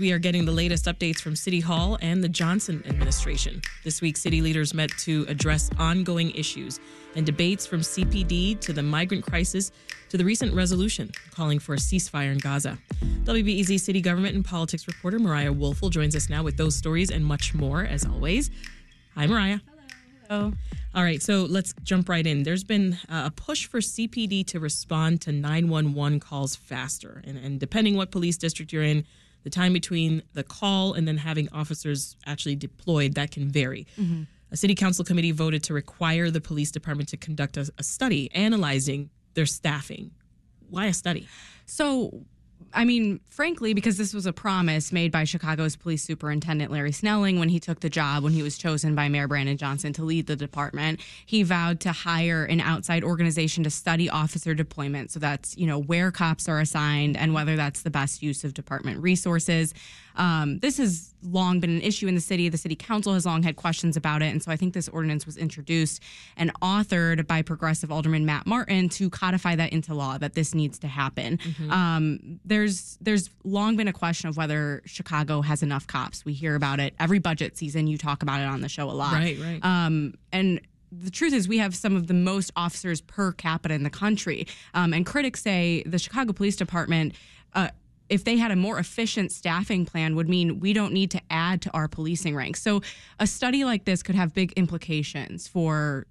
We are getting the latest updates from City Hall and the Johnson administration. This week, city leaders met to address ongoing issues and debates from CPD to the migrant crisis to the recent resolution calling for a ceasefire in Gaza. WBEZ city government and politics reporter Mariah Woelfel joins us now with those stories and much more, as always. Hi, Mariah. Hello. All right, so let's jump right in. There's been uh, a push for CPD to respond to 911 calls faster. And, and depending what police district you're in, the time between the call and then having officers actually deployed, that can vary. Mm-hmm. A city council committee voted to require the police department to conduct a, a study analyzing their staffing. Why a study? So, I mean, frankly, because this was a promise made by Chicago's police superintendent Larry Snelling when he took the job when he was chosen by Mayor Brandon Johnson to lead the department. He vowed to hire an outside organization to study officer deployment. So that's, you know, where cops are assigned and whether that's the best use of department resources. Um, this has long been an issue in the city. The city council has long had questions about it. And so I think this ordinance was introduced and authored by progressive alderman Matt Martin to codify that into law that this needs to happen. Mm-hmm. Um, there's there's long been a question of whether Chicago has enough cops. We hear about it every budget season. You talk about it on the show a lot. Right, right. Um, and the truth is we have some of the most officers per capita in the country. Um, and critics say the Chicago Police Department uh, if they had a more efficient staffing plan would mean we don't need to add to our policing ranks. So a study like this could have big implications for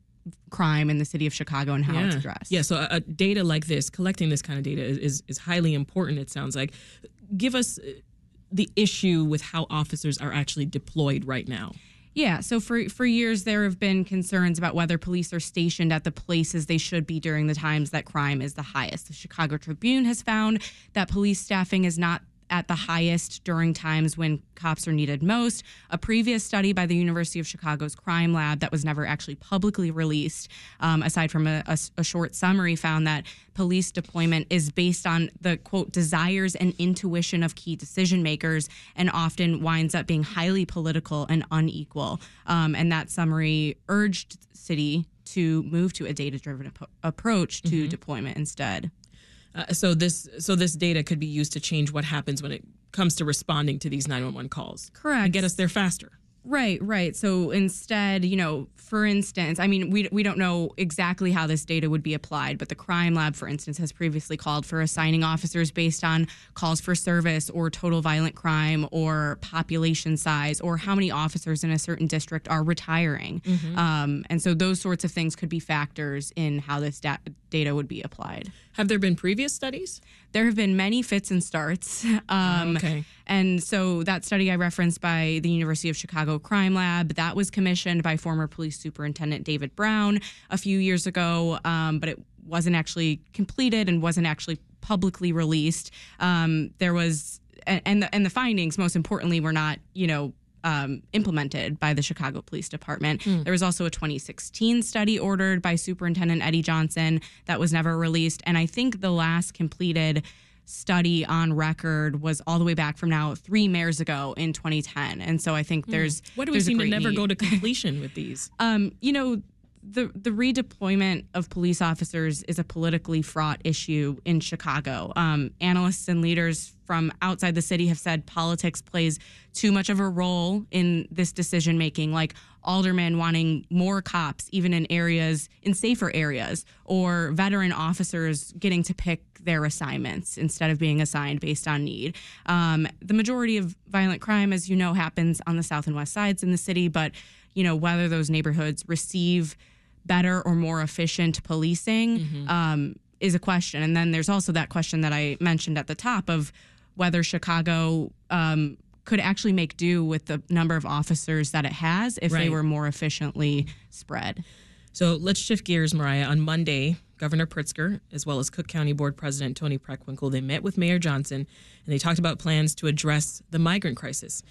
crime in the city of Chicago and how yeah. it's addressed. Yeah, so a, data like this, collecting this kind of data is, is, is highly important, it sounds like. Give us uh, the issue with how officers are actually deployed right now. Yeah, so for for years there have been concerns about whether police are stationed at the places they should be during the times that crime is the highest. The Chicago Tribune has found that police staffing is not at the highest during times when cops are needed most. A previous study by the University of Chicago's crime lab that was never actually publicly released, um, aside from a, a, a short summary, found that police deployment is based on the quote desires and intuition of key decision makers and often winds up being highly political and unequal. Um, and that summary urged city to move to a data driven ap- approach to mm-hmm. deployment instead. Uh, so this so this data could be used to change what happens when it comes to responding to these 911 calls. Correct. And get us there faster. Right, right. So instead, you know, for instance, I mean, we, we don't know exactly how this data would be applied, but the crime lab, for instance, has previously called for assigning officers based on calls for service or total violent crime or population size or how many officers in a certain district are retiring. Mm-hmm. Um, and so those sorts of things could be factors in how this da- data would be applied. Have there been previous studies? There have been many fits and starts. Um, okay. And so that study I referenced by the University of Chicago Crime Lab, that was commissioned by former police superintendent David Brown a few years ago, um, but it wasn't actually completed and wasn't actually publicly released. Um, there was and the, and the findings, most importantly, were not you know um, implemented by the Chicago Police Department. Mm. There was also a 2016 study ordered by Superintendent Eddie Johnson that was never released. And I think the last completed study on record was all the way back from now three mayors ago in 2010. And so I think hmm. there's. What do we seem to never need. go to completion with these? Um, you know, the the redeployment of police officers is a politically fraught issue in Chicago. Um, analysts and leaders from outside the city have said politics plays too much of a role in this decision making, like aldermen wanting more cops, even in areas in safer areas, or veteran officers getting to pick their assignments instead of being assigned based on need. Um, the majority of violent crime, as you know, happens on the south and west sides in the city, but you know whether those neighborhoods receive better or more efficient policing mm-hmm. um, is a question. And then there's also that question that I mentioned at the top of whether Chicago um, could actually make do with the number of officers that it has if right. they were more efficiently spread. So let's shift gears, Mariah. On Monday, Governor Pritzker, as well as Cook County Board President Toni Preckwinkle, they met with Mayor Johnson and they talked about plans to address the migrant crisis.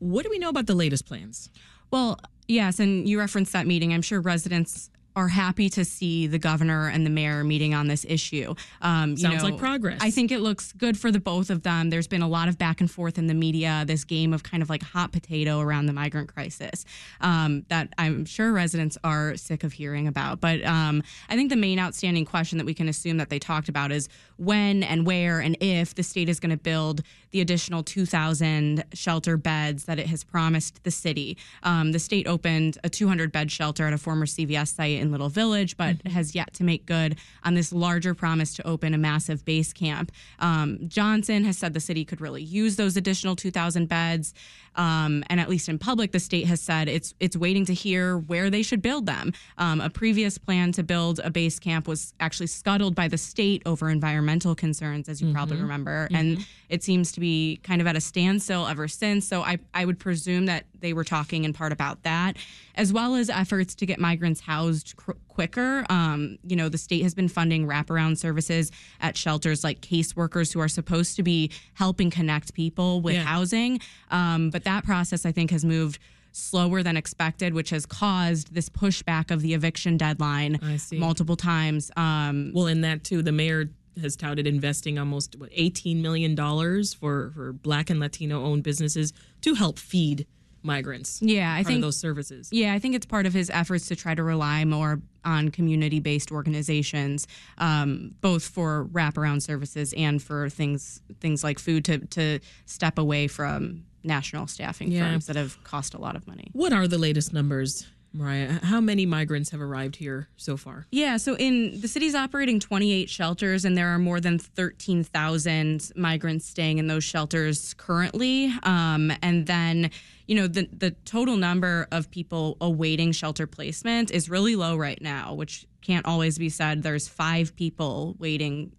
What do we know about the latest plans? Well, yes, and you referenced that meeting. I'm sure residents are happy to see the governor and the mayor meeting on this issue. Um, Sounds know, like progress. I think it looks good for the both of them. There's been a lot of back and forth in the media, this game of kind of like hot potato around the migrant crisis um, that I'm sure residents are sick of hearing about. But um, I think the main outstanding question that we can assume that they talked about is when and where and if the state is going to build the additional 2,000 shelter beds that it has promised the city. Um, the state opened a 200 bed shelter at a former CVS site in Little Village, but mm-hmm. has yet to make good on this larger promise to open a massive base camp. Um, Johnson has said the city could really use those additional 2,000 beds. Um, and at least in public, the state has said it's it's waiting to hear where they should build them. Um, a previous plan to build a base camp was actually scuttled by the state over environmental concerns, as you mm-hmm. probably remember, mm-hmm. and it seems to be kind of at a standstill ever since. So I I would presume that they were talking in part about that, as well as efforts to get migrants housed cr- quicker. Um, you know, the state has been funding wraparound services at shelters like caseworkers who are supposed to be helping connect people with yeah. housing. Um, but that process, I think, has moved slower than expected, which has caused this pushback of the eviction deadline multiple times. Um, well, in that too, the mayor has touted investing almost what, $18 million for, for Black and Latino owned businesses to help feed migrants. Yeah, I think those services. Yeah, I think it's part of his efforts to try to rely more on community-based organizations, um, both for wraparound services and for things things like food to to step away from national staffing yeah. firms that have cost a lot of money. What are the latest numbers? Mariah, how many migrants have arrived here so far? Yeah, so in the city's operating 28 shelters, and there are more than 13,000 migrants staying in those shelters currently. Um, and then, you know, the the total number of people awaiting shelter placement is really low right now, which can't always be said. There's five people waiting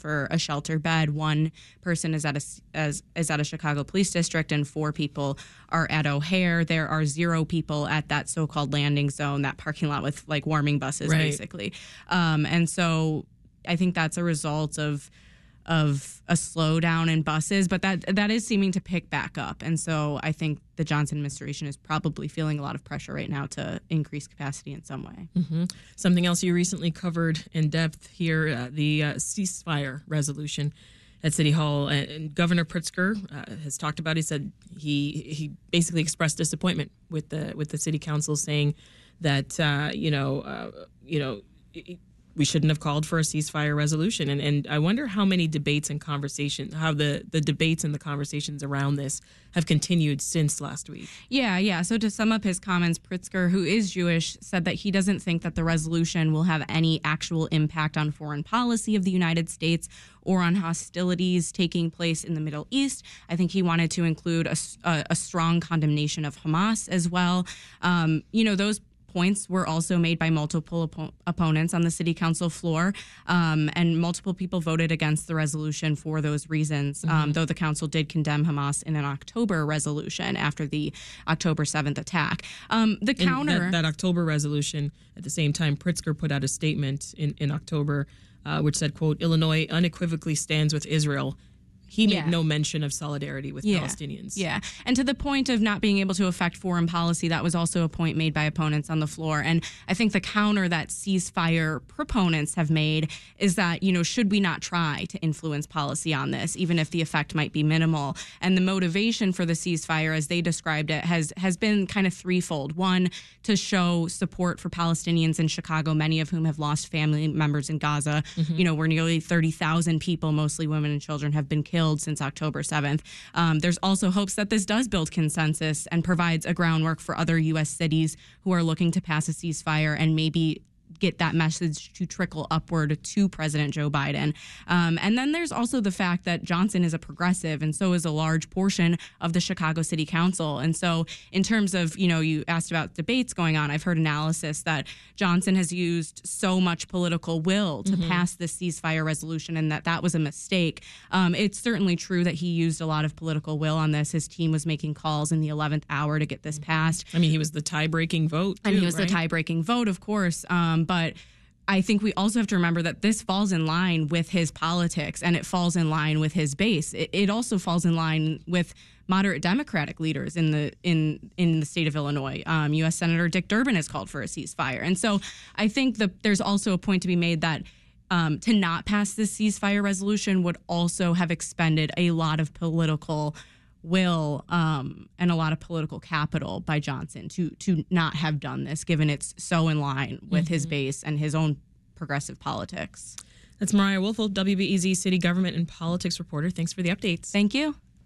for a shelter bed. One person is at a as, is at a Chicago police district, and four people are at O'Hare. There are zero people at that so-called landing zone, that parking lot with like warming buses, right. basically. Um, and so I think that's a result of of a slowdown in buses, but that that is seeming to pick back up. And so I think the Johnson administration is probably feeling a lot of pressure right now to increase capacity in some way. Mm-hmm. Something else you recently covered in depth here: uh, the uh, ceasefire resolution at City Hall, and, Governor Pritzker uh, has talked about. He said he he basically expressed disappointment with the with the city council, saying that uh, you know uh, you know we shouldn't have called for a ceasefire resolution. And, and I wonder how many debates and conversations, how the, the debates and the conversations around this have continued since last week. Yeah, yeah. So to sum up his comments, Pritzker, who is Jewish, said that he doesn't think that the resolution will have any actual impact on foreign policy of the United States or on hostilities taking place in the Middle East. I think he wanted to include a, a, a strong condemnation of Hamas as well. Um, you know, those points were also made by multiple op- opponents on the city council floor, um, and multiple people voted against the resolution for those reasons. Um, mm-hmm. Um, though the council did condemn Hamas in an October resolution after the October seventh attack. Um, the counter that, that, October resolution at the same time, Pritzker put out a statement in in October. Uh, which said, "quote Illinois unequivocally stands with Israel he made yeah. no mention of solidarity with yeah. Palestinians. Yeah. And to the point of not being able to affect foreign policy, that was also a point made by opponents on the floor. And I think the counter that ceasefire proponents have made is that, you know, should we not try to influence policy on this, even if the effect might be minimal? And the motivation for the ceasefire, as they described it, has has been kind of threefold. One, to show support for Palestinians in Chicago, many of whom have lost family members in Gaza. Mm-hmm. You know, where nearly 30,000 people, mostly women and children, have been killed killed since October 7th. Um, there's also hopes that this does build consensus and provides a groundwork for other U.S. cities who are looking to pass a ceasefire and maybe get that message to trickle upward to President Joe Biden. Um, and then there's also the fact that Johnson is a progressive, and so is a large portion of the Chicago City Council. And so, in terms of, you know, you asked about debates going on, I've heard analysis that Johnson has used so much political will to mm-hmm. pass this ceasefire resolution and that that was a mistake. Um, it's certainly true that he used a lot of political will on this. His team was making calls in the 11th hour to get this passed. I mean, he was the tie breaking vote. Too, and he was right? the tie breaking vote, of course. Um, but I think we also have to remember that this falls in line with his politics and it falls in line with his base. It, it, also falls in line with moderate Democratic leaders in the in in the state of Illinois. Um, U.S. Senator Dick Durbin has called for a ceasefire, and so I think that there's also a point to be made that. Um, to not pass this ceasefire resolution would also have expended a lot of political will um, and a lot of political capital by Johnson to to not have done this, given it's so in line with mm-hmm. his base and his own progressive politics. That's Mariah Woelfel, WBEZ City Government and Politics reporter. Thanks for the updates. Thank you.